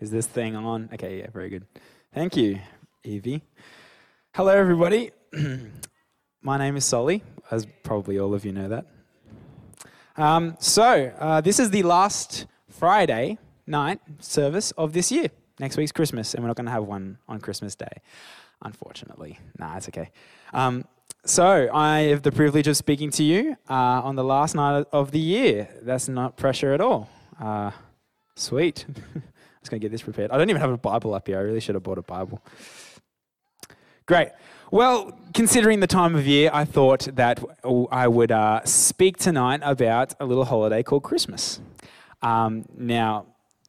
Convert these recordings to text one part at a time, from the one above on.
Is this thing on? Okay, yeah, very good. Thank you, Evie. Hello, everybody. My name is Solly, as probably all of you know that. Um, so, uh, this is the last Friday night service of this year. Next week's Christmas, and we're not going to have one on Christmas Day, unfortunately. Nah, it's okay. Um, so, I have the privilege of speaking to you uh, on the last night of the year. That's not pressure at all. Uh, sweet. I'm just going to get this prepared. I don't even have a Bible up here. I really should have bought a Bible. Great. Well, considering the time of year, I thought that I would uh, speak tonight about a little holiday called Christmas. Um, now,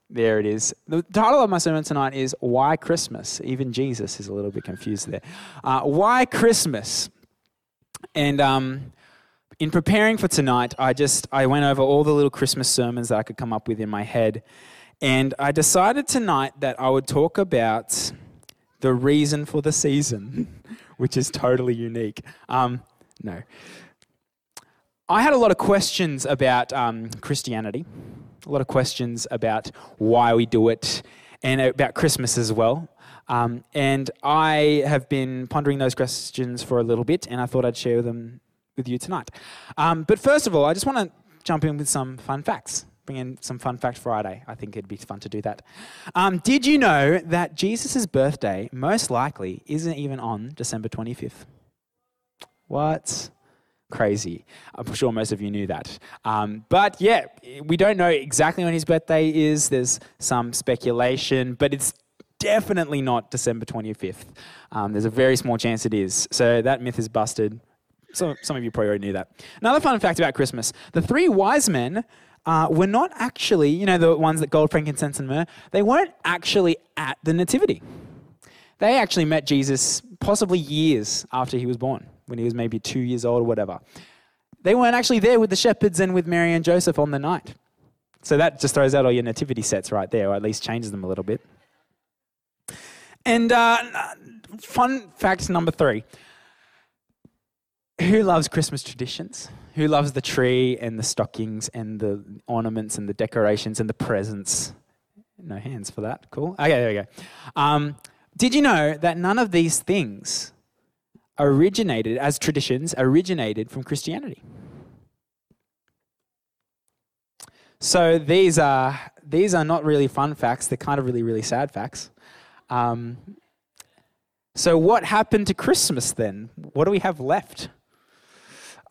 there it is. The title of my sermon tonight is Why Christmas? Even Jesus is a little bit confused there. Uh, why Christmas? And um, in preparing for tonight, I just I went over all the little Christmas sermons that I could come up with in my head, and I decided tonight that I would talk about the reason for the season, which is totally unique. Um, no, I had a lot of questions about um, Christianity, a lot of questions about why we do it, and about Christmas as well. Um, and I have been pondering those questions for a little bit, and I thought I'd share them with you tonight. Um, but first of all, I just want to jump in with some fun facts. Bring in some Fun Fact Friday. I think it'd be fun to do that. Um, did you know that Jesus' birthday most likely isn't even on December 25th? What? Crazy. I'm sure most of you knew that. Um, but yeah, we don't know exactly when his birthday is. There's some speculation, but it's definitely not December 25th. Um, there's a very small chance it is. So that myth is busted. So some of you probably already knew that. Another fun fact about Christmas the three wise men uh, were not actually, you know, the ones that gold, frankincense, and myrrh, they weren't actually at the Nativity. They actually met Jesus possibly years after he was born, when he was maybe two years old or whatever. They weren't actually there with the shepherds and with Mary and Joseph on the night. So that just throws out all your nativity sets right there, or at least changes them a little bit. And uh, fun fact number three who loves Christmas traditions? Who loves the tree and the stockings and the ornaments and the decorations and the presents? No hands for that. Cool. Okay, there we go. Um, did you know that none of these things originated as traditions originated from Christianity? So these are these are not really fun facts. They're kind of really really sad facts. Um, so, what happened to Christmas then? What do we have left?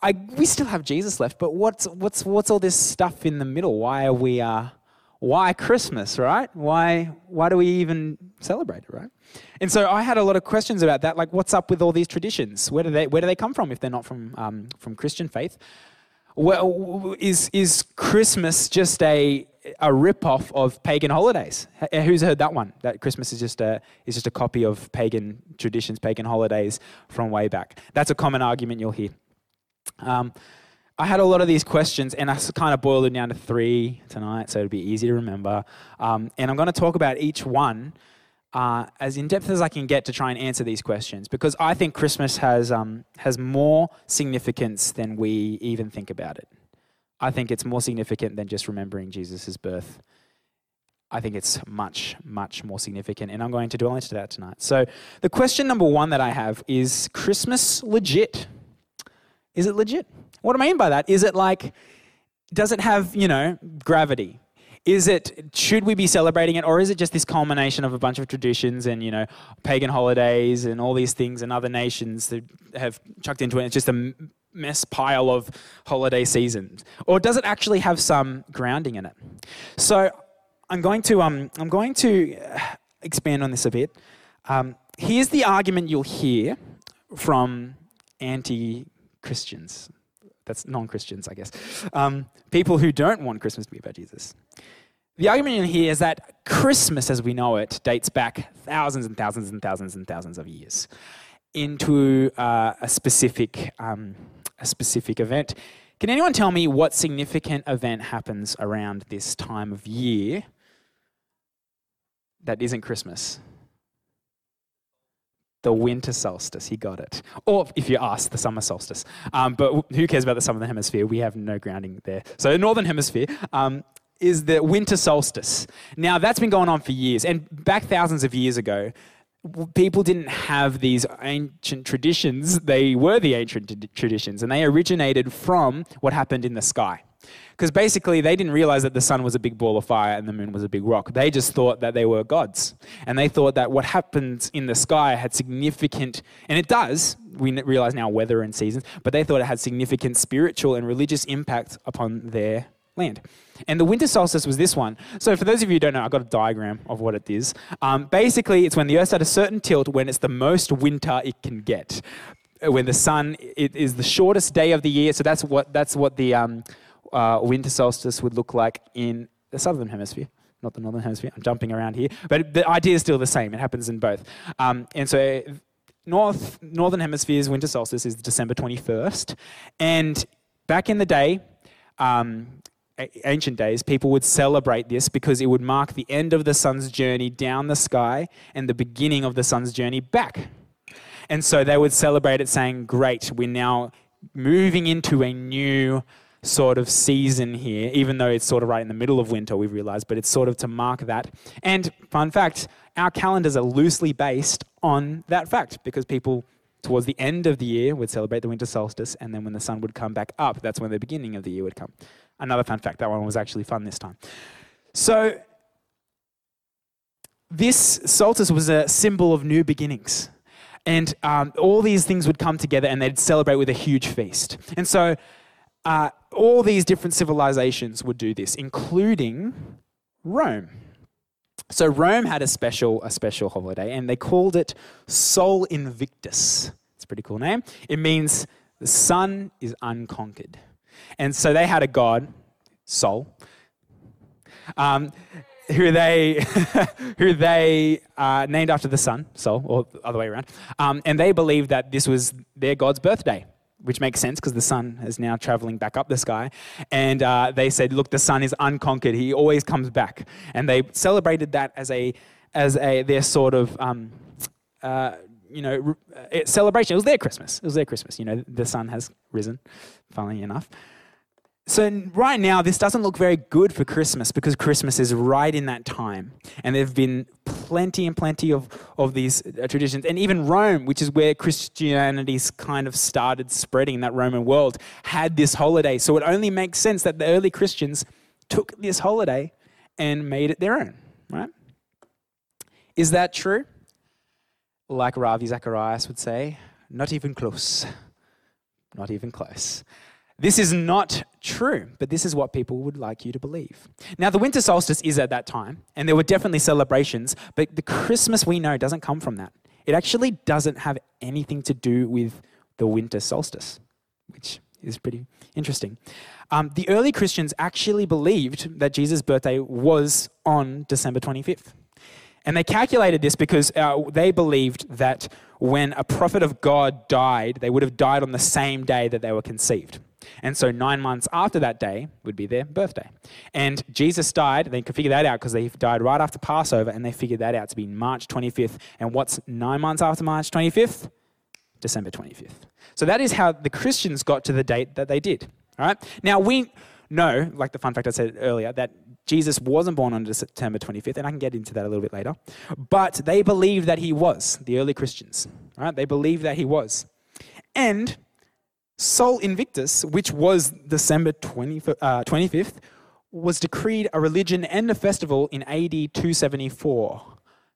I, we still have Jesus left, but what's, what's, what's all this stuff in the middle? Why are we, uh, why Christmas, right? Why, why do we even celebrate it, right? And so I had a lot of questions about that, like what's up with all these traditions? Where do they, where do they come from if they're not from, um, from Christian faith? Well, is, is Christmas just a, a rip-off of pagan holidays. Who's heard that one? That Christmas is just a is just a copy of pagan traditions, pagan holidays from way back. That's a common argument you'll hear. Um, I had a lot of these questions, and I kind of boiled it down to three tonight, so it'd be easy to remember. Um, and I'm going to talk about each one uh, as in depth as I can get to try and answer these questions, because I think Christmas has um, has more significance than we even think about it. I think it's more significant than just remembering Jesus' birth. I think it's much, much more significant, and I'm going to dwell into that tonight. So, the question number one that I have is Christmas legit? Is it legit? What do I mean by that? Is it like, does it have, you know, gravity? Is it, should we be celebrating it, or is it just this culmination of a bunch of traditions and, you know, pagan holidays and all these things and other nations that have chucked into it? It's just a mess pile of holiday seasons? Or does it actually have some grounding in it? So I'm going to, um, I'm going to uh, expand on this a bit. Um, here's the argument you'll hear from anti Christians. That's non Christians, I guess. Um, people who don't want Christmas to be about Jesus. The argument in here is that Christmas, as we know it, dates back thousands and thousands and thousands and thousands of years into uh, a specific um, a specific event. Can anyone tell me what significant event happens around this time of year that isn't Christmas? The winter solstice, he got it. Or if you ask, the summer solstice. Um, but who cares about the southern hemisphere? We have no grounding there. So, the northern hemisphere, um, is the winter solstice. Now, that's been going on for years. And back thousands of years ago, people didn't have these ancient traditions. They were the ancient traditions, and they originated from what happened in the sky. Because basically, they didn't realize that the sun was a big ball of fire and the moon was a big rock. They just thought that they were gods. And they thought that what happens in the sky had significant, and it does, we realize now weather and seasons, but they thought it had significant spiritual and religious impact upon their land. And the winter solstice was this one. So, for those of you who don't know, I've got a diagram of what it is. Um, basically, it's when the Earth's at a certain tilt when it's the most winter it can get. When the sun it is the shortest day of the year. So, that's what, that's what the um, uh, winter solstice would look like in the southern hemisphere. Not the northern hemisphere. I'm jumping around here, but the idea is still the same. It happens in both. Um, and so, north northern hemisphere's winter solstice is December 21st, and back in the day, um, ancient days, people would celebrate this because it would mark the end of the sun's journey down the sky and the beginning of the sun's journey back. And so they would celebrate it saying, Great, we're now moving into a new sort of season here, even though it's sort of right in the middle of winter, we've realized, but it's sort of to mark that. And fun fact, our calendars are loosely based on that fact because people towards the end of the year would celebrate the winter solstice, and then when the sun would come back up, that's when the beginning of the year would come. Another fun fact, that one was actually fun this time. So, this solstice was a symbol of new beginnings. And um, all these things would come together and they'd celebrate with a huge feast. And so, uh, all these different civilizations would do this, including Rome. So Rome had a special, a special holiday, and they called it Sol Invictus. It's a pretty cool name. It means the sun is unconquered. And so they had a god, Sol, um, who they who they uh, named after the sun, Sol, or the other way around. Um, and they believed that this was their god's birthday which makes sense because the sun is now traveling back up the sky. And uh, they said, look, the sun is unconquered. He always comes back. And they celebrated that as a, as a their sort of, um, uh, you know, celebration. It was their Christmas. It was their Christmas. You know, the sun has risen, funnily enough. So, right now, this doesn't look very good for Christmas because Christmas is right in that time. And there have been plenty and plenty of, of these uh, traditions. And even Rome, which is where Christianity's kind of started spreading in that Roman world, had this holiday. So, it only makes sense that the early Christians took this holiday and made it their own, right? Is that true? Like Ravi Zacharias would say, not even close. Not even close. This is not true, but this is what people would like you to believe. Now, the winter solstice is at that time, and there were definitely celebrations, but the Christmas we know doesn't come from that. It actually doesn't have anything to do with the winter solstice, which is pretty interesting. Um, the early Christians actually believed that Jesus' birthday was on December 25th. And they calculated this because uh, they believed that when a prophet of God died, they would have died on the same day that they were conceived. And so nine months after that day would be their birthday. And Jesus died, they could figure that out because they died right after Passover, and they figured that out to be March 25th. And what's nine months after March 25th? December 25th. So that is how the Christians got to the date that they did. All right? Now we know, like the fun fact I said earlier, that Jesus wasn't born on September 25th, and I can get into that a little bit later. But they believed that he was, the early Christians. Right? They believed that he was. And Sol Invictus, which was December 20, uh, 25th, was decreed a religion and a festival in AD 274,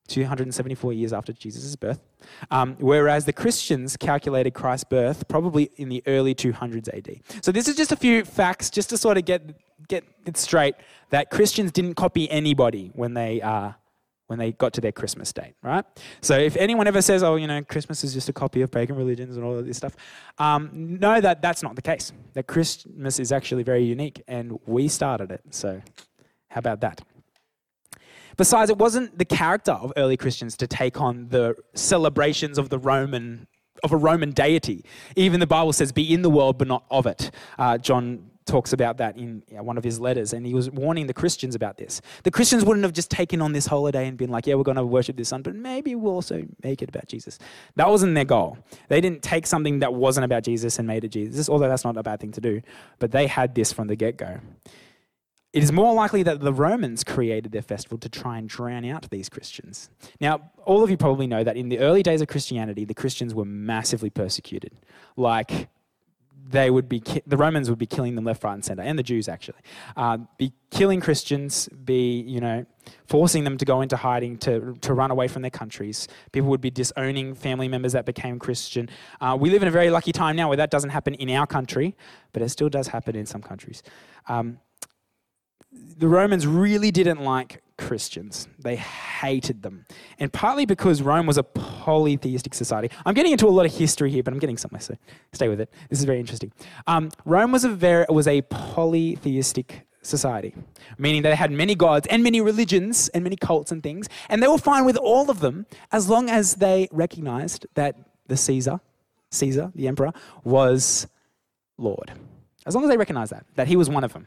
274 years after Jesus' birth. Um, whereas the Christians calculated Christ's birth probably in the early 200s AD. So this is just a few facts, just to sort of get get it straight that Christians didn't copy anybody when they uh, when they got to their Christmas date, right? So if anyone ever says, oh, you know, Christmas is just a copy of pagan religions and all of this stuff, um, know that that's not the case. That Christmas is actually very unique and we started it. So how about that? Besides, it wasn't the character of early Christians to take on the celebrations of the Roman of a Roman deity. Even the Bible says, "Be in the world, but not of it." Uh, John talks about that in one of his letters, and he was warning the Christians about this. The Christians wouldn't have just taken on this holiday and been like, yeah, we're going to worship this sun, but maybe we'll also make it about Jesus. That wasn't their goal. They didn't take something that wasn't about Jesus and made it Jesus, although that's not a bad thing to do, but they had this from the get go. it is more likely that the Romans created their festival to try and drown out these Christians. Now, all of you probably know that in the early days of Christianity, the Christians were massively persecuted. Like, they would be ki- the Romans would be killing them left, right, and center, and the Jews actually, uh, be killing Christians, be you know forcing them to go into hiding, to to run away from their countries. People would be disowning family members that became Christian. Uh, we live in a very lucky time now where that doesn't happen in our country, but it still does happen in some countries. Um, the Romans really didn't like Christians. They hated them. And partly because Rome was a polytheistic society. I'm getting into a lot of history here, but I'm getting somewhere, so stay with it. This is very interesting. Um, Rome was a, very, was a polytheistic society, meaning they had many gods and many religions and many cults and things, and they were fine with all of them as long as they recognized that the Caesar, Caesar, the emperor, was Lord. As long as they recognized that, that he was one of them.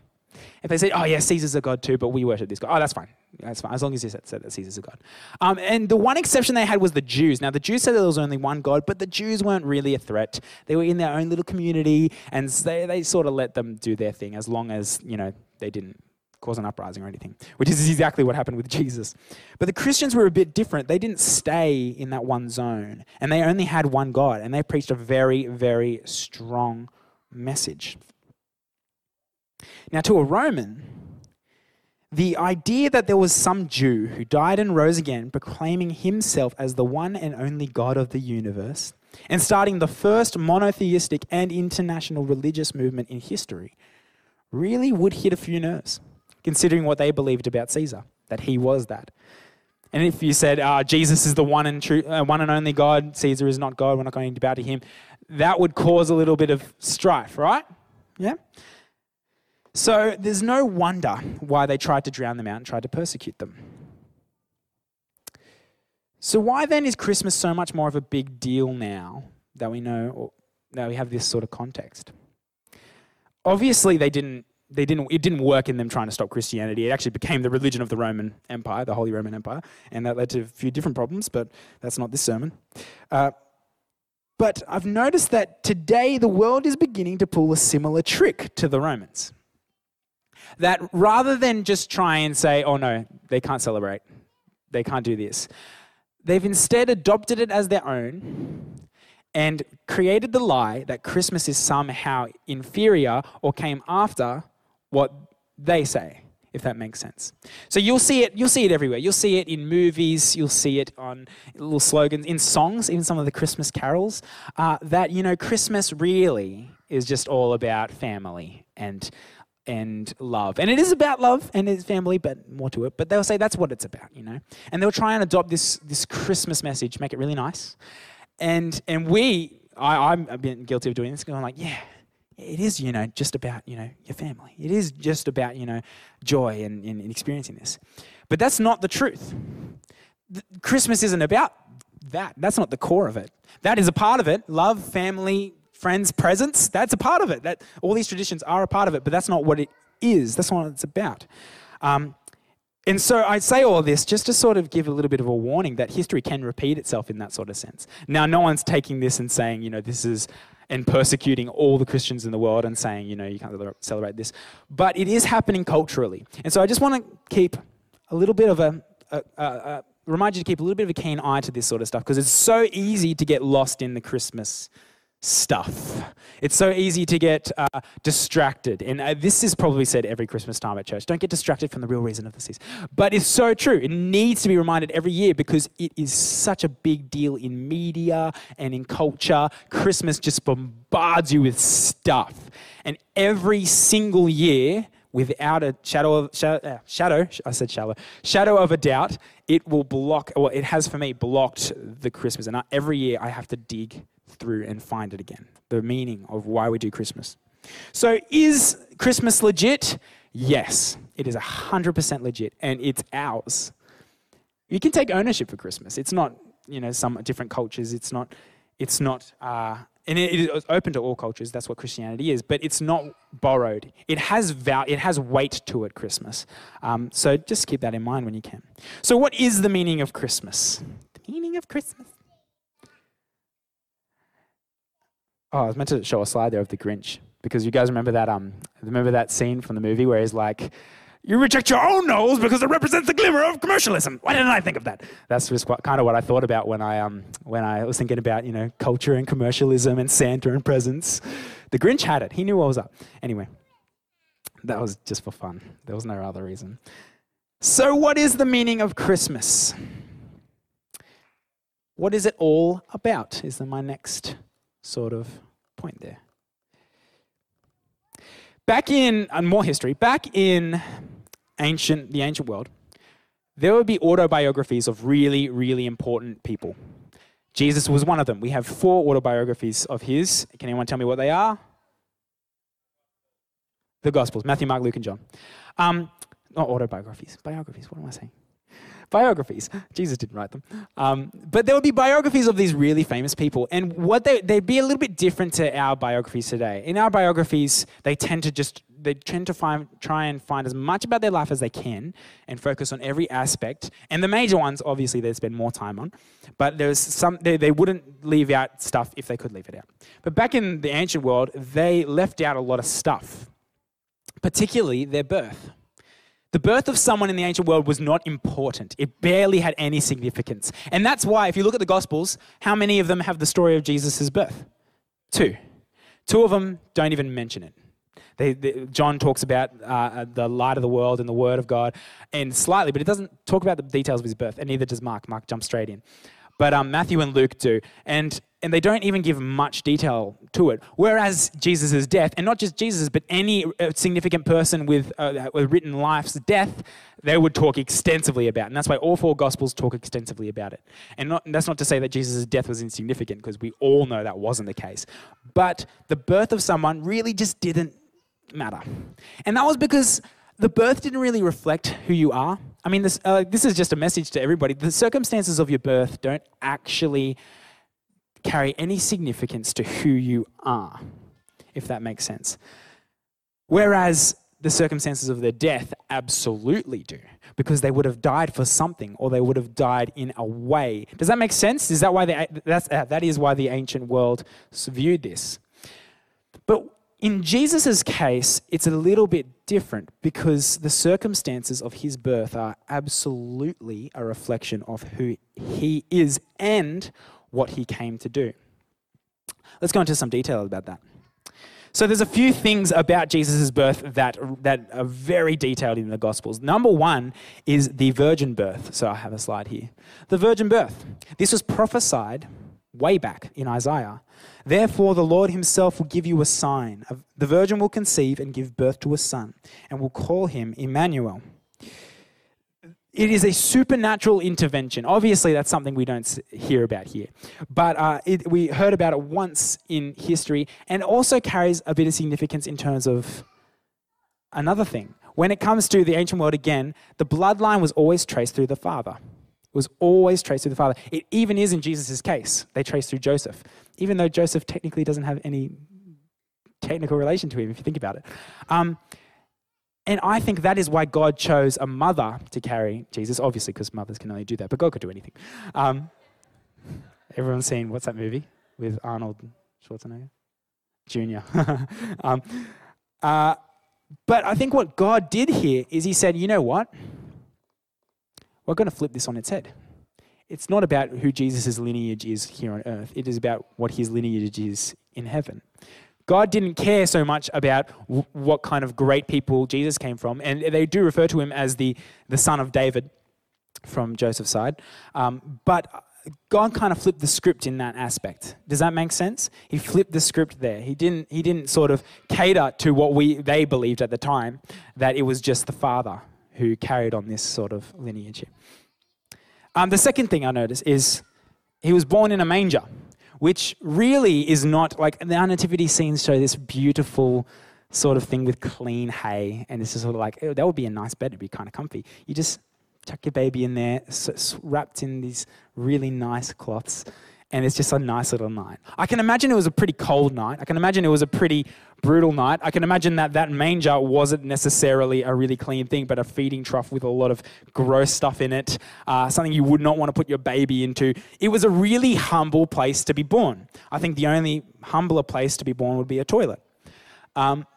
If they say, oh, yeah, Caesar's a god too, but we worship this god, oh, that's fine. That's fine, as long as you said, said that Caesar's a god. Um, and the one exception they had was the Jews. Now, the Jews said there was only one god, but the Jews weren't really a threat. They were in their own little community, and they, they sort of let them do their thing as long as, you know, they didn't cause an uprising or anything, which is exactly what happened with Jesus. But the Christians were a bit different. They didn't stay in that one zone, and they only had one God, and they preached a very, very strong message. Now, to a Roman, the idea that there was some Jew who died and rose again, proclaiming himself as the one and only God of the universe, and starting the first monotheistic and international religious movement in history, really would hit a few nerves, considering what they believed about Caesar, that he was that. And if you said uh, Jesus is the one and true, uh, one and only God, Caesar is not God, we're not going to bow to him, that would cause a little bit of strife, right? Yeah. So there's no wonder why they tried to drown them out and tried to persecute them. So why then is Christmas so much more of a big deal now that we know that we have this sort of context? Obviously they didn't they didn't it didn't work in them trying to stop Christianity. It actually became the religion of the Roman Empire, the Holy Roman Empire, and that led to a few different problems, but that's not this sermon. Uh, but I've noticed that today the world is beginning to pull a similar trick to the Romans that rather than just try and say, oh no, they can't celebrate, they can't do this, they've instead adopted it as their own and created the lie that Christmas is somehow inferior or came after what they say if that makes sense. So you'll see it, you'll see it everywhere. You'll see it in movies, you'll see it on little slogans, in songs, even some of the Christmas carols, uh, that, you know, Christmas really is just all about family and and love. And it is about love and his family, but more to it. But they'll say that's what it's about, you know. And they'll try and adopt this this Christmas message, make it really nice. And and we, I, I'm a bit guilty of doing this, going like, yeah, it is, you know, just about, you know, your family. It is just about, you know, joy and, and, and experiencing this. But that's not the truth. The, Christmas isn't about that. That's not the core of it. That is a part of it. Love, family, friends' presence, that's a part of it. That all these traditions are a part of it, but that's not what it is. That's not what it's about. Um, and so I say all this just to sort of give a little bit of a warning that history can repeat itself in that sort of sense. Now, no one's taking this and saying, you know, this is and persecuting all the Christians in the world and saying, you know, you can't celebrate this. But it is happening culturally. And so I just want to keep a little bit of a, a, a, a remind you to keep a little bit of a keen eye to this sort of stuff because it's so easy to get lost in the Christmas stuff. It's so easy to get uh, distracted. And uh, this is probably said every Christmas time at church. Don't get distracted from the real reason of the season. But it's so true. It needs to be reminded every year because it is such a big deal in media and in culture. Christmas just bombards you with stuff. And every single year, without a shadow of shadow, uh, shadow, I said shallow, shadow of a doubt, it will block, well, it has for me blocked the Christmas. And every year I have to dig through and find it again. The meaning of why we do Christmas. So, is Christmas legit? Yes, it is 100% legit and it's ours. You can take ownership for Christmas. It's not, you know, some different cultures. It's not, it's not, uh, and it is open to all cultures. That's what Christianity is. But it's not borrowed. It has val- It has weight to it. Christmas. Um, so just keep that in mind when you can. So, what is the meaning of Christmas? The meaning of Christmas. Oh, I was meant to show a slide there of the Grinch because you guys remember that um remember that scene from the movie where he's like, You reject your own nose because it represents the glimmer of commercialism. Why didn't I think of that? That's just what, kind of what I thought about when I, um, when I was thinking about, you know, culture and commercialism and Santa and presents. The Grinch had it. He knew what was up. Anyway, that was just for fun. There was no other reason. So, what is the meaning of Christmas? What is it all about? Is my next sort of point there. Back in, and more history, back in ancient, the ancient world, there would be autobiographies of really, really important people. Jesus was one of them. We have four autobiographies of his. Can anyone tell me what they are? The Gospels Matthew, Mark, Luke, and John. Um, not autobiographies, biographies. What am I saying? Biographies. Jesus didn't write them. Um, but there would be biographies of these really famous people. And what they, they'd be a little bit different to our biographies today. In our biographies, they tend to just they tend to find, try and find as much about their life as they can and focus on every aspect. And the major ones, obviously, they spend more time on. But there's some they, they wouldn't leave out stuff if they could leave it out. But back in the ancient world, they left out a lot of stuff, particularly their birth. The birth of someone in the ancient world was not important. It barely had any significance. And that's why, if you look at the Gospels, how many of them have the story of Jesus' birth? Two. Two of them don't even mention it. They, they, John talks about uh, the light of the world and the Word of God, and slightly, but it doesn't talk about the details of his birth, and neither does Mark. Mark jumps straight in. But um, Matthew and Luke do. And and they don't even give much detail to it. Whereas Jesus' death, and not just Jesus, but any uh, significant person with uh, a written life's death, they would talk extensively about. And that's why all four Gospels talk extensively about it. And, not, and that's not to say that Jesus' death was insignificant, because we all know that wasn't the case. But the birth of someone really just didn't matter. And that was because the birth didn't really reflect who you are. I mean, this, uh, this is just a message to everybody. The circumstances of your birth don't actually carry any significance to who you are, if that makes sense. Whereas the circumstances of their death absolutely do, because they would have died for something or they would have died in a way. Does that make sense? Is that why the, that's, uh, that is why the ancient world viewed this? In Jesus' case, it's a little bit different because the circumstances of his birth are absolutely a reflection of who he is and what he came to do. Let's go into some detail about that. So there's a few things about Jesus' birth that, that are very detailed in the Gospels. Number one is the virgin birth. So I have a slide here. The virgin birth. This was prophesied way back in Isaiah. Therefore, the Lord himself will give you a sign. The virgin will conceive and give birth to a son, and will call him Emmanuel. It is a supernatural intervention. Obviously, that's something we don't hear about here. But uh, it, we heard about it once in history and also carries a bit of significance in terms of another thing. When it comes to the ancient world again, the bloodline was always traced through the father. Was always traced through the father. It even is in Jesus' case. They trace through Joseph, even though Joseph technically doesn't have any technical relation to him, if you think about it. Um, and I think that is why God chose a mother to carry Jesus, obviously, because mothers can only do that, but God could do anything. Um, everyone's seen, what's that movie with Arnold Schwarzenegger? Junior. um, uh, but I think what God did here is He said, you know what? We're going to flip this on its head. It's not about who Jesus' lineage is here on earth, it is about what his lineage is in heaven. God didn't care so much about w- what kind of great people Jesus came from. And they do refer to him as the, the son of David from Joseph's side. Um, but God kind of flipped the script in that aspect. Does that make sense? He flipped the script there. He didn't, he didn't sort of cater to what we, they believed at the time, that it was just the father who carried on this sort of lineage. Um, the second thing I noticed is he was born in a manger which really is not like the nativity scenes show this beautiful sort of thing with clean hay, and this is sort of like, oh, that would be a nice bed, it'd be kind of comfy. You just tuck your baby in there, wrapped in these really nice cloths, and it's just a nice little night. I can imagine it was a pretty cold night. I can imagine it was a pretty brutal night. I can imagine that that manger wasn't necessarily a really clean thing, but a feeding trough with a lot of gross stuff in it, uh, something you would not want to put your baby into. It was a really humble place to be born. I think the only humbler place to be born would be a toilet. Um,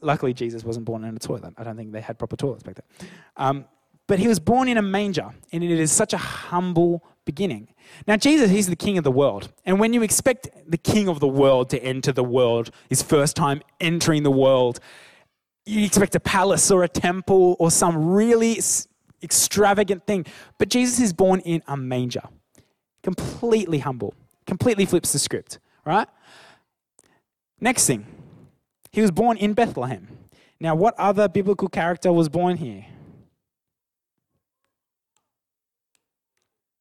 luckily, Jesus wasn't born in a toilet. I don't think they had proper toilets back then. Um, but he was born in a manger, and it is such a humble beginning. Now, Jesus, he's the king of the world. And when you expect the king of the world to enter the world, his first time entering the world, you expect a palace or a temple or some really extravagant thing. But Jesus is born in a manger, completely humble, completely flips the script, right? Next thing, he was born in Bethlehem. Now, what other biblical character was born here?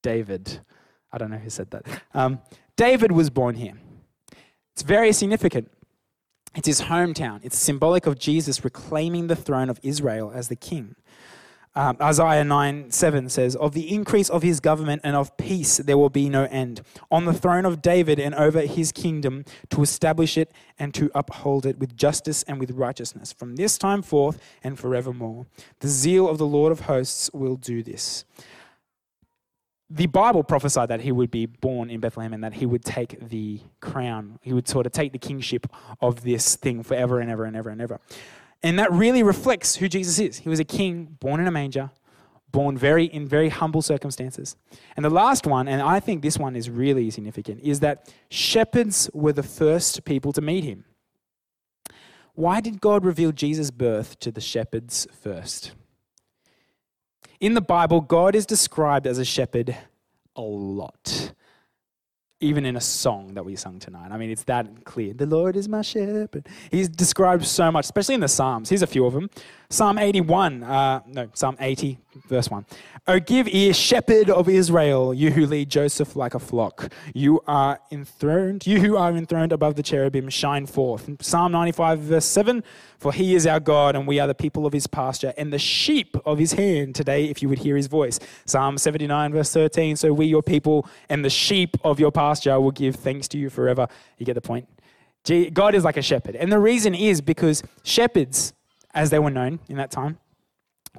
David. I don't know who said that. Um, David was born here. It's very significant. It's his hometown. It's symbolic of Jesus reclaiming the throne of Israel as the king. Um, Isaiah 9 7 says, Of the increase of his government and of peace there will be no end. On the throne of David and over his kingdom, to establish it and to uphold it with justice and with righteousness, from this time forth and forevermore. The zeal of the Lord of hosts will do this. The Bible prophesied that he would be born in Bethlehem and that he would take the crown. He would sort of take the kingship of this thing forever and ever and ever and ever. And that really reflects who Jesus is. He was a king born in a manger, born very in very humble circumstances. And the last one, and I think this one is really significant, is that shepherds were the first people to meet him. Why did God reveal Jesus' birth to the shepherds first? In the Bible, God is described as a shepherd a lot even in a song that we sung tonight. I mean, it's that clear. The Lord is my shepherd. He's described so much, especially in the Psalms. Here's a few of them. Psalm 81, uh, no, Psalm 80, verse 1. Oh, give ear, shepherd of Israel, you who lead Joseph like a flock. You are enthroned, you who are enthroned above the cherubim, shine forth. Psalm 95, verse 7. For he is our God, and we are the people of his pasture, and the sheep of his hand today, if you would hear his voice. Psalm 79, verse 13. So we, your people, and the sheep of your pasture will give thanks to you forever. You get the point? God is like a shepherd. And the reason is because shepherds, as they were known in that time,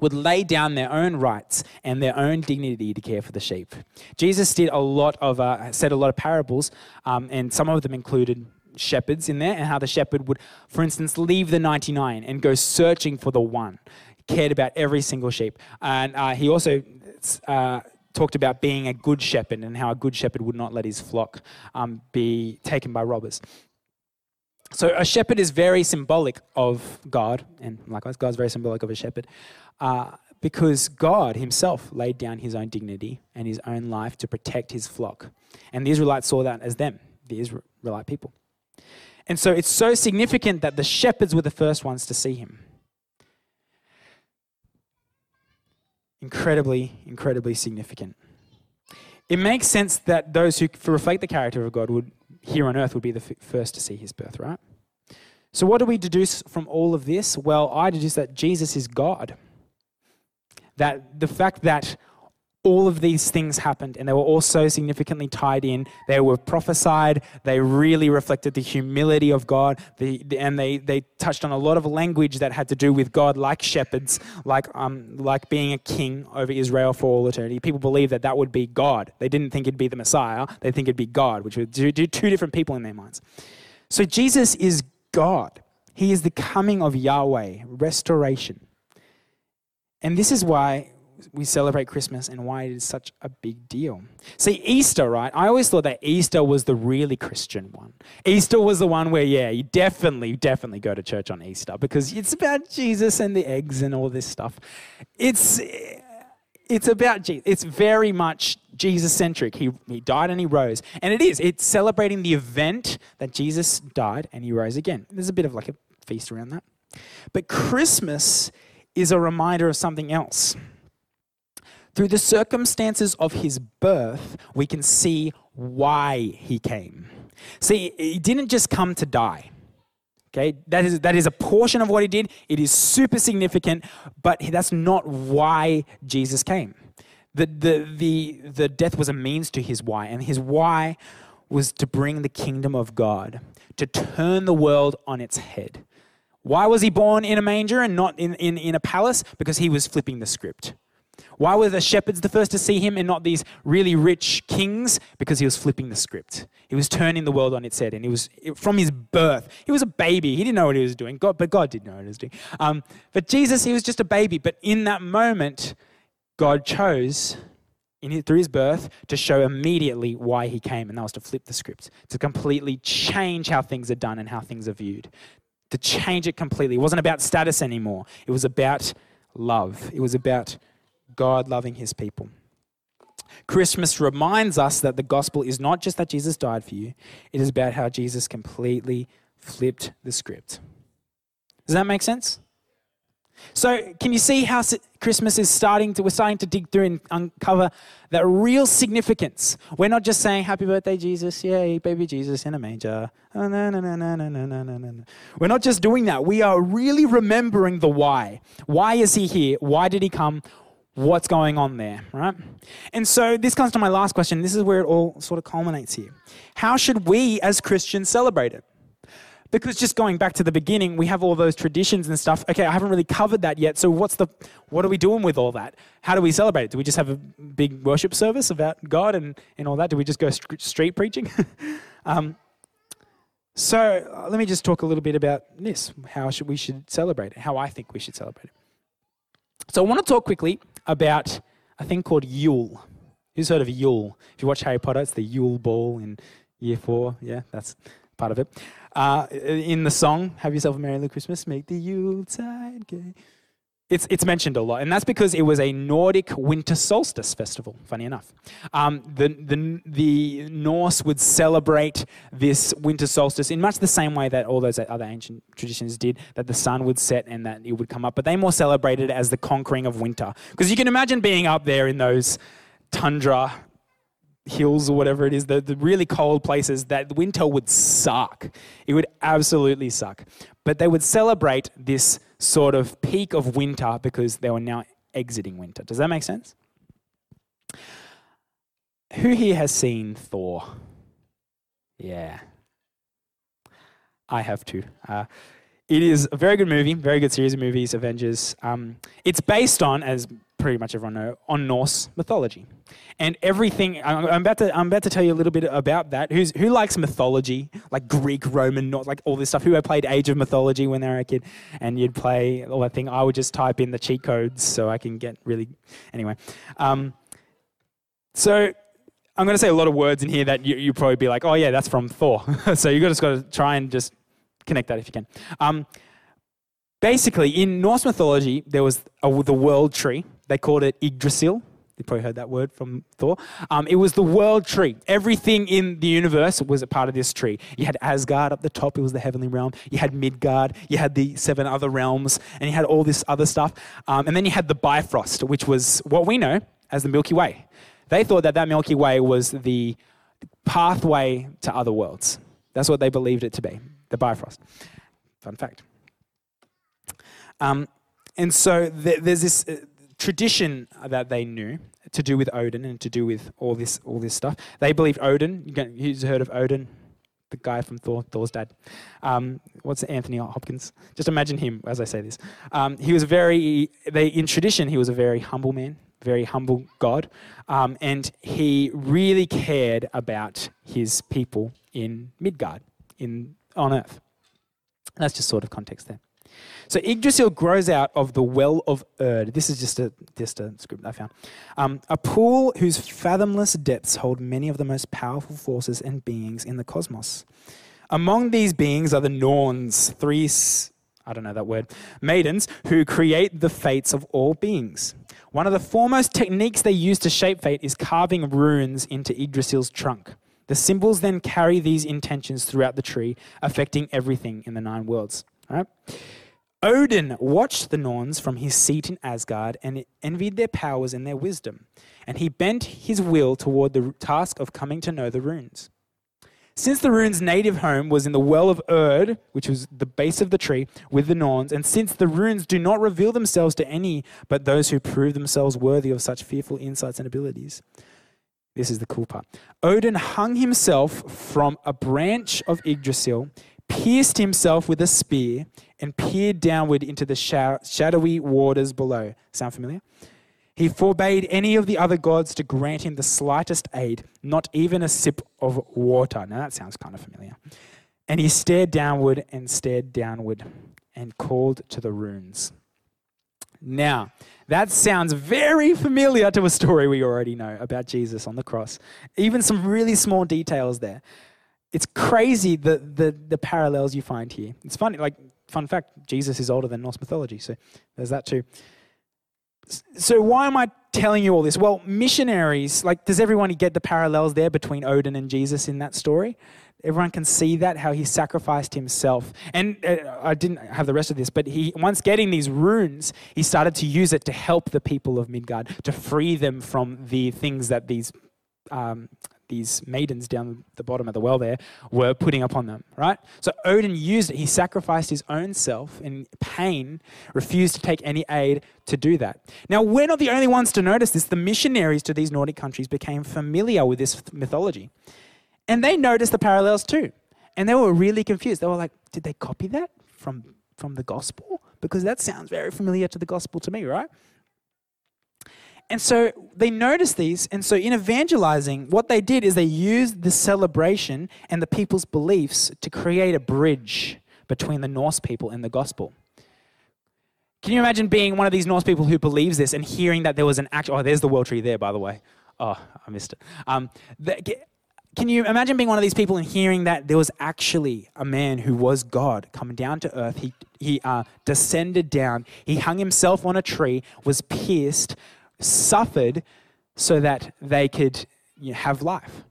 would lay down their own rights and their own dignity to care for the sheep. Jesus did a lot of, uh, said a lot of parables, um, and some of them included shepherds in there, and how the shepherd would, for instance, leave the 99 and go searching for the one. cared about every single sheep. And uh, he also uh, talked about being a good shepherd and how a good shepherd would not let his flock um, be taken by robbers. So a shepherd is very symbolic of God, and likewise, God's very symbolic of a shepherd, uh, because God Himself laid down His own dignity and His own life to protect His flock, and the Israelites saw that as them, the Israelite people. And so it's so significant that the shepherds were the first ones to see Him. Incredibly, incredibly significant. It makes sense that those who reflect the character of God would here on earth would be the f- first to see his birth, right? So, what do we deduce from all of this? Well, I deduce that Jesus is God. That the fact that all of these things happened and they were all so significantly tied in. They were prophesied. They really reflected the humility of God. The, and they, they touched on a lot of language that had to do with God, like shepherds, like, um, like being a king over Israel for all eternity. People believed that that would be God. They didn't think it'd be the Messiah. They think it'd be God, which would do two different people in their minds. So Jesus is God. He is the coming of Yahweh, restoration. And this is why we celebrate Christmas and why it is such a big deal. See, Easter, right? I always thought that Easter was the really Christian one. Easter was the one where, yeah, you definitely, definitely go to church on Easter because it's about Jesus and the eggs and all this stuff. It's it's about Jesus. It's very much Jesus centric. He, he died and he rose. And it is. It's celebrating the event that Jesus died and he rose again. There's a bit of like a feast around that. But Christmas is a reminder of something else. Through the circumstances of his birth, we can see why he came. See, he didn't just come to die. Okay, that is, that is a portion of what he did. It is super significant, but that's not why Jesus came. The, the, the, the death was a means to his why, and his why was to bring the kingdom of God, to turn the world on its head. Why was he born in a manger and not in, in, in a palace? Because he was flipping the script. Why were the shepherds the first to see him and not these really rich kings? Because he was flipping the script. He was turning the world on its head. And he was, from his birth, he was a baby. He didn't know what he was doing, God, but God did know what he was doing. Um, but Jesus, he was just a baby. But in that moment, God chose his, through his birth to show immediately why he came, and that was to flip the script, to completely change how things are done and how things are viewed, to change it completely. It wasn't about status anymore, it was about love, it was about God loving his people. Christmas reminds us that the gospel is not just that Jesus died for you, it is about how Jesus completely flipped the script. Does that make sense? So, can you see how Christmas is starting to, we're starting to dig through and uncover that real significance? We're not just saying, Happy birthday, Jesus, yay, baby Jesus in a manger. Oh, no, no, no, no, no, no, no, no, no. We're not just doing that. We are really remembering the why. Why is he here? Why did he come? What's going on there, right? And so this comes to my last question. This is where it all sort of culminates here. How should we as Christians celebrate it? because just going back to the beginning, we have all those traditions and stuff. Okay, I haven't really covered that yet. So what's the what are we doing with all that? How do we celebrate it? Do we just have a big worship service about God and, and all that? Do we just go street preaching? um, so uh, let me just talk a little bit about this. How should we should celebrate it? How I think we should celebrate it. So I want to talk quickly about a thing called Yule. Who's heard of Yule? If you watch Harry Potter, it's the Yule Ball in year four. Yeah, that's part of it. Uh, in the song, Have Yourself a Merry Little Christmas, make the Yuletide gay. It's, it's mentioned a lot, and that's because it was a Nordic winter solstice festival, funny enough. Um, the, the, the Norse would celebrate this winter solstice in much the same way that all those other ancient traditions did, that the sun would set and that it would come up, but they more celebrated it as the conquering of winter. Because you can imagine being up there in those tundra hills or whatever it is, the, the really cold places, that winter would suck. It would absolutely suck. But they would celebrate this sort of peak of winter because they were now exiting winter. Does that make sense? Who here has seen Thor? Yeah. I have too. Uh, it is a very good movie, very good series of movies, Avengers. Um, it's based on, as pretty much everyone know, on Norse mythology. And everything, I'm about to, I'm about to tell you a little bit about that. Who's, who likes mythology, like Greek, Roman, not like all this stuff? Who played Age of Mythology when they were a kid? And you'd play all that thing. I would just type in the cheat codes so I can get really, anyway. Um, so I'm going to say a lot of words in here that you, you probably be like, oh yeah, that's from Thor. so you just got to try and just connect that if you can. Um, basically, in Norse mythology, there was a, the world tree. They called it Yggdrasil. You probably heard that word from Thor. Um, it was the world tree. Everything in the universe was a part of this tree. You had Asgard up the top, it was the heavenly realm. You had Midgard, you had the seven other realms, and you had all this other stuff. Um, and then you had the Bifrost, which was what we know as the Milky Way. They thought that that Milky Way was the pathway to other worlds. That's what they believed it to be the Bifrost. Fun fact. Um, and so th- there's this uh, tradition that they knew to do with Odin and to do with all this all this stuff. They believed Odin. Have heard of Odin? The guy from Thor, Thor's dad. Um, what's Anthony Hopkins? Just imagine him as I say this. Um, he was very. They in tradition he was a very humble man, very humble God, um, and he really cared about his people in Midgard, in on earth. That's just sort of context there. So Yggdrasil grows out of the well of Urd. This is just a just a script I found. Um, a pool whose fathomless depths hold many of the most powerful forces and beings in the cosmos. Among these beings are the Norns, three I don't know that word, maidens who create the fates of all beings. One of the foremost techniques they use to shape fate is carving runes into Yggdrasil's trunk. The symbols then carry these intentions throughout the tree, affecting everything in the nine worlds. Odin watched the Norns from his seat in Asgard and envied their powers and their wisdom, and he bent his will toward the task of coming to know the runes. Since the rune's native home was in the well of Urd, which was the base of the tree, with the Norns, and since the runes do not reveal themselves to any but those who prove themselves worthy of such fearful insights and abilities, this is the cool part. Odin hung himself from a branch of Yggdrasil, pierced himself with a spear, and peered downward into the shadowy waters below. Sound familiar? He forbade any of the other gods to grant him the slightest aid, not even a sip of water. Now that sounds kind of familiar. And he stared downward and stared downward and called to the runes. Now, that sounds very familiar to a story we already know about Jesus on the cross. Even some really small details there. It's crazy the, the, the parallels you find here. It's funny, like, fun fact Jesus is older than Norse mythology, so there's that too. So, why am I telling you all this? Well, missionaries, like, does everyone get the parallels there between Odin and Jesus in that story? Everyone can see that, how he sacrificed himself. And uh, I didn't have the rest of this, but he, once getting these runes, he started to use it to help the people of Midgard, to free them from the things that these um, these maidens down the bottom of the well there were putting upon them, right? So Odin used it. He sacrificed his own self in pain, refused to take any aid to do that. Now, we're not the only ones to notice this. The missionaries to these Nordic countries became familiar with this mythology. And they noticed the parallels too. And they were really confused. They were like, did they copy that from, from the gospel? Because that sounds very familiar to the gospel to me, right? And so they noticed these. And so in evangelizing, what they did is they used the celebration and the people's beliefs to create a bridge between the Norse people and the gospel. Can you imagine being one of these Norse people who believes this and hearing that there was an actual, oh, there's the world tree there, by the way. Oh, I missed it. Um, the, can you imagine being one of these people and hearing that there was actually a man who was God coming down to earth? He, he uh, descended down, he hung himself on a tree, was pierced, suffered so that they could you know, have life.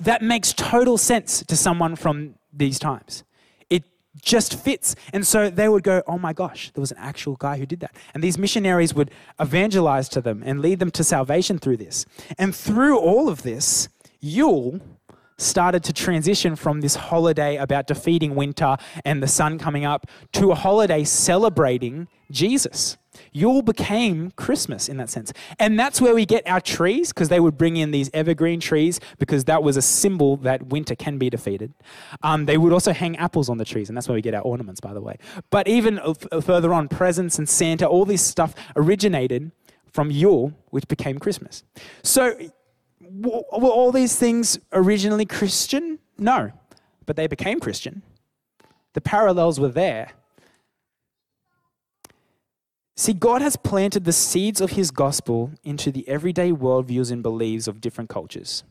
That makes total sense to someone from these times. It just fits. And so they would go, oh my gosh, there was an actual guy who did that. And these missionaries would evangelize to them and lead them to salvation through this. And through all of this, Yule started to transition from this holiday about defeating winter and the sun coming up to a holiday celebrating Jesus. Yule became Christmas in that sense. And that's where we get our trees, because they would bring in these evergreen trees, because that was a symbol that winter can be defeated. Um, they would also hang apples on the trees, and that's where we get our ornaments, by the way. But even further on, presents and Santa, all this stuff originated from Yule, which became Christmas. So, were all these things originally Christian? No, but they became Christian. The parallels were there See, God has planted the seeds of his gospel into the everyday worldviews and beliefs of different cultures.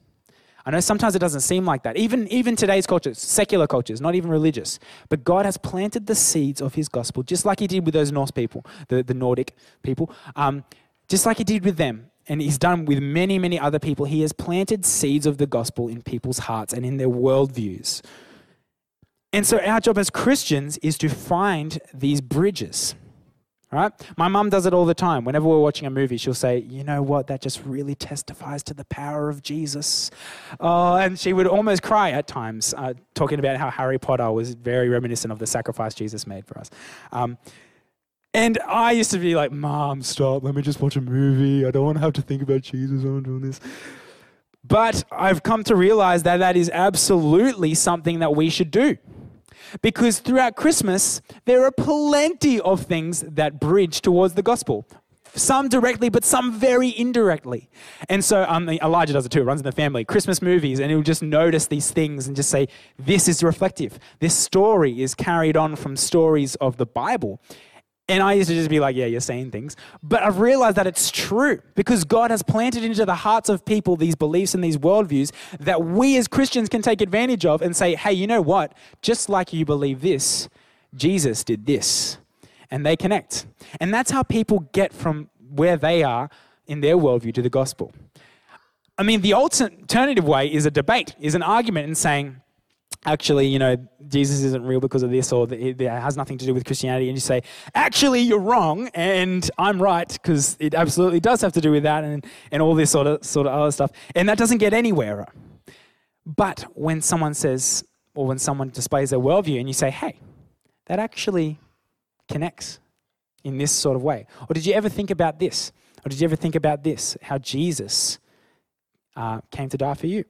I know sometimes it doesn't seem like that. Even, even today's cultures, secular cultures, not even religious. But God has planted the seeds of his gospel, just like he did with those Norse people, the, the Nordic people, um, just like he did with them. And he's done with many, many other people. He has planted seeds of the gospel in people's hearts and in their worldviews. And so our job as Christians is to find these bridges right? My mum does it all the time. Whenever we're watching a movie, she'll say, You know what? That just really testifies to the power of Jesus. Oh, and she would almost cry at times, uh, talking about how Harry Potter was very reminiscent of the sacrifice Jesus made for us. Um, and I used to be like, Mom, stop. Let me just watch a movie. I don't want to have to think about Jesus when I'm doing this. But I've come to realize that that is absolutely something that we should do. Because throughout Christmas, there are plenty of things that bridge towards the gospel. Some directly, but some very indirectly. And so um, Elijah does it too. Runs in the family. Christmas movies, and he'll just notice these things and just say, This is reflective. This story is carried on from stories of the Bible. And I used to just be like, yeah, you're saying things. But I've realized that it's true because God has planted into the hearts of people these beliefs and these worldviews that we as Christians can take advantage of and say, hey, you know what? Just like you believe this, Jesus did this. And they connect. And that's how people get from where they are in their worldview to the gospel. I mean, the alternative way is a debate, is an argument and saying, actually, you know, Jesus isn't real because of this or it has nothing to do with Christianity, and you say, actually, you're wrong, and I'm right because it absolutely does have to do with that and, and all this sort of, sort of other stuff. And that doesn't get anywhere. But when someone says, or when someone displays their worldview, and you say, hey, that actually connects in this sort of way. Or did you ever think about this? Or did you ever think about this? How Jesus uh, came to die for you?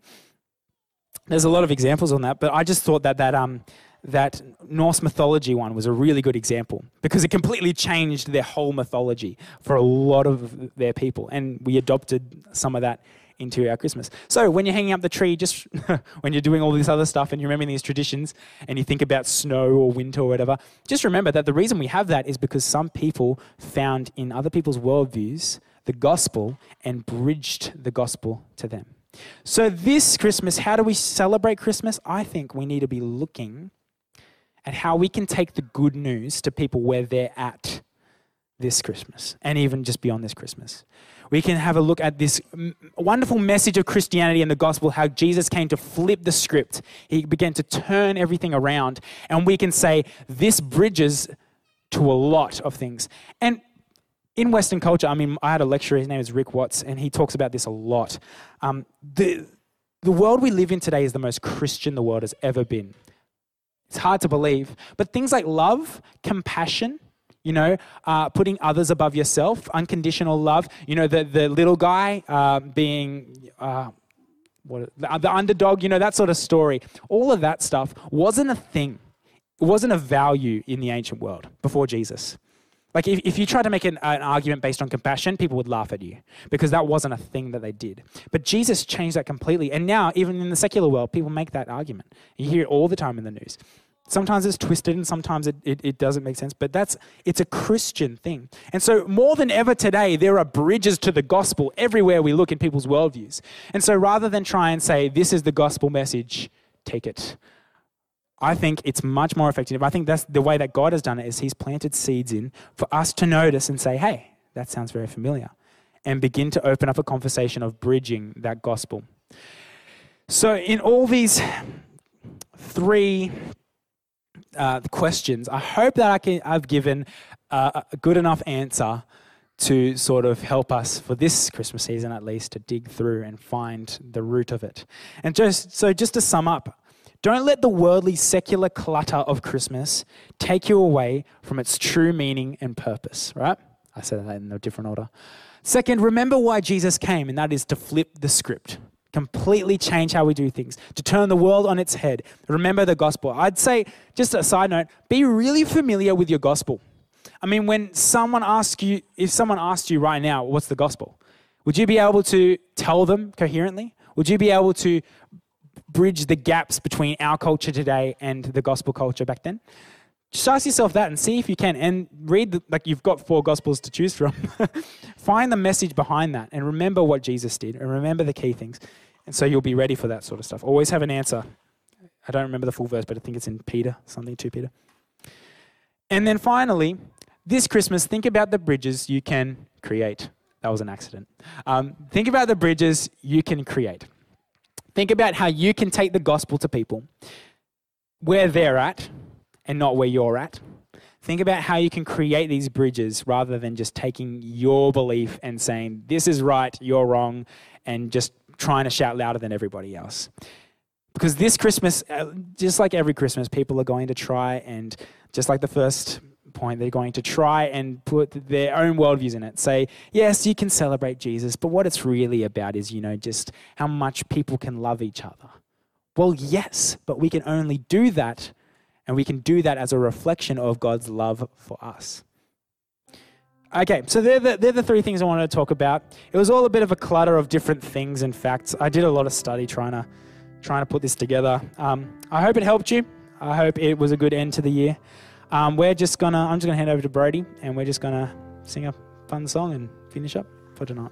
There's a lot of examples on that, but I just thought that that um, that Norse mythology one was a really good example because it completely changed their whole mythology for a lot of their people. And we adopted some of that into our Christmas. So when you're hanging up the tree, just when you're doing all this other stuff and you're remembering these traditions and you think about snow or winter or whatever, just remember that the reason we have that is because some people found in other people's worldviews the gospel and bridged the gospel to them. So this Christmas, how do we celebrate Christmas? I think we need to be looking at how we can take the good news to people where they're at this Christmas and even just beyond this Christmas we can have a look at this wonderful message of Christianity and the gospel, how Jesus came to flip the script. He began to turn everything around. And we can say, this bridges to a lot of things. And in Western culture, I mean, I had a lecturer, his name is Rick Watts, and he talks about this a lot. Um, the, the world we live in today is the most Christian the world has ever been. It's hard to believe. But things like love, compassion, you know, uh, putting others above yourself, unconditional love. You know, the, the little guy uh, being uh, what, the, the underdog, you know, that sort of story. All of that stuff wasn't a thing. It wasn't a value in the ancient world before Jesus. Like, if, if you tried to make an, an, argument based on compassion, people would laugh at you because that wasn't a thing that they did. But Jesus changed that completely. And now, even in the secular world, people make that argument. You hear it all the time in the news sometimes it's twisted and sometimes it, it, it, doesn't make sense but that's it's a christian thing and so more than ever today there are bridges to the gospel everywhere we look in people's worldviews and so rather than try and say this is the gospel message take it i think it's much more effective i think that's the way that god has done it is he's planted seeds in for us to notice and say hey that sounds very familiar and begin to open up a conversation of bridging that gospel so in all these three uh, questions, I hope that I can, I've given uh, a good enough answer to sort of help us for this Christmas season at least to dig through and find the root of it. And just so just to sum up, don't let the worldly secular clutter of Christmas take you away from its true meaning and purpose, right? I said that in a different order. Second, remember why Jesus came, and that is to flip the script completely change how we do things, to turn the world on its head. Remember the gospel. I'd say, just a side note, be really familiar with your gospel. I mean, when someone asks you, if someone asked you right now, what's the gospel? Would you be able to tell them coherently? Would you be able to bridge the gaps between our culture today and the gospel culture back then? Just ask yourself that and see if you can. And read, the, like you've got four gospels to choose from. Find the message behind that and remember what Jesus did and remember the key things. And so you'll be ready for that sort of stuff. Always have an answer. I don't remember the full verse, but I think it's in Peter, something to Peter. And then finally, this Christmas, think about the bridges you can create. That was an accident. Um, think about the bridges you can create. Think about how you can take the gospel to people where they're at and not where you're at. Think about how you can create these bridges rather than just taking your belief and saying, this is right, you're wrong, and just trying to shout louder than everybody else. Because this Christmas, uh, just like every Christmas, people are going to try and, just like the first point, they're going to try and put their own worldviews in it. Say, yes, you can celebrate Jesus, but what it's really about is, you know, just how much people can love each other. Well, yes, but we can only do that, and we can do that as a reflection of God's love for us. Okay, so they're the, they're the three things I wanted to talk about. It was all a bit of a clutter of different things and facts. I did a lot of study trying to trying to put this together. Um, I hope it helped you. I hope it was a good end to the year. Um, we're just gonna I'm just gonna hand over to Brody and we're just gonna sing a fun song and finish up for tonight.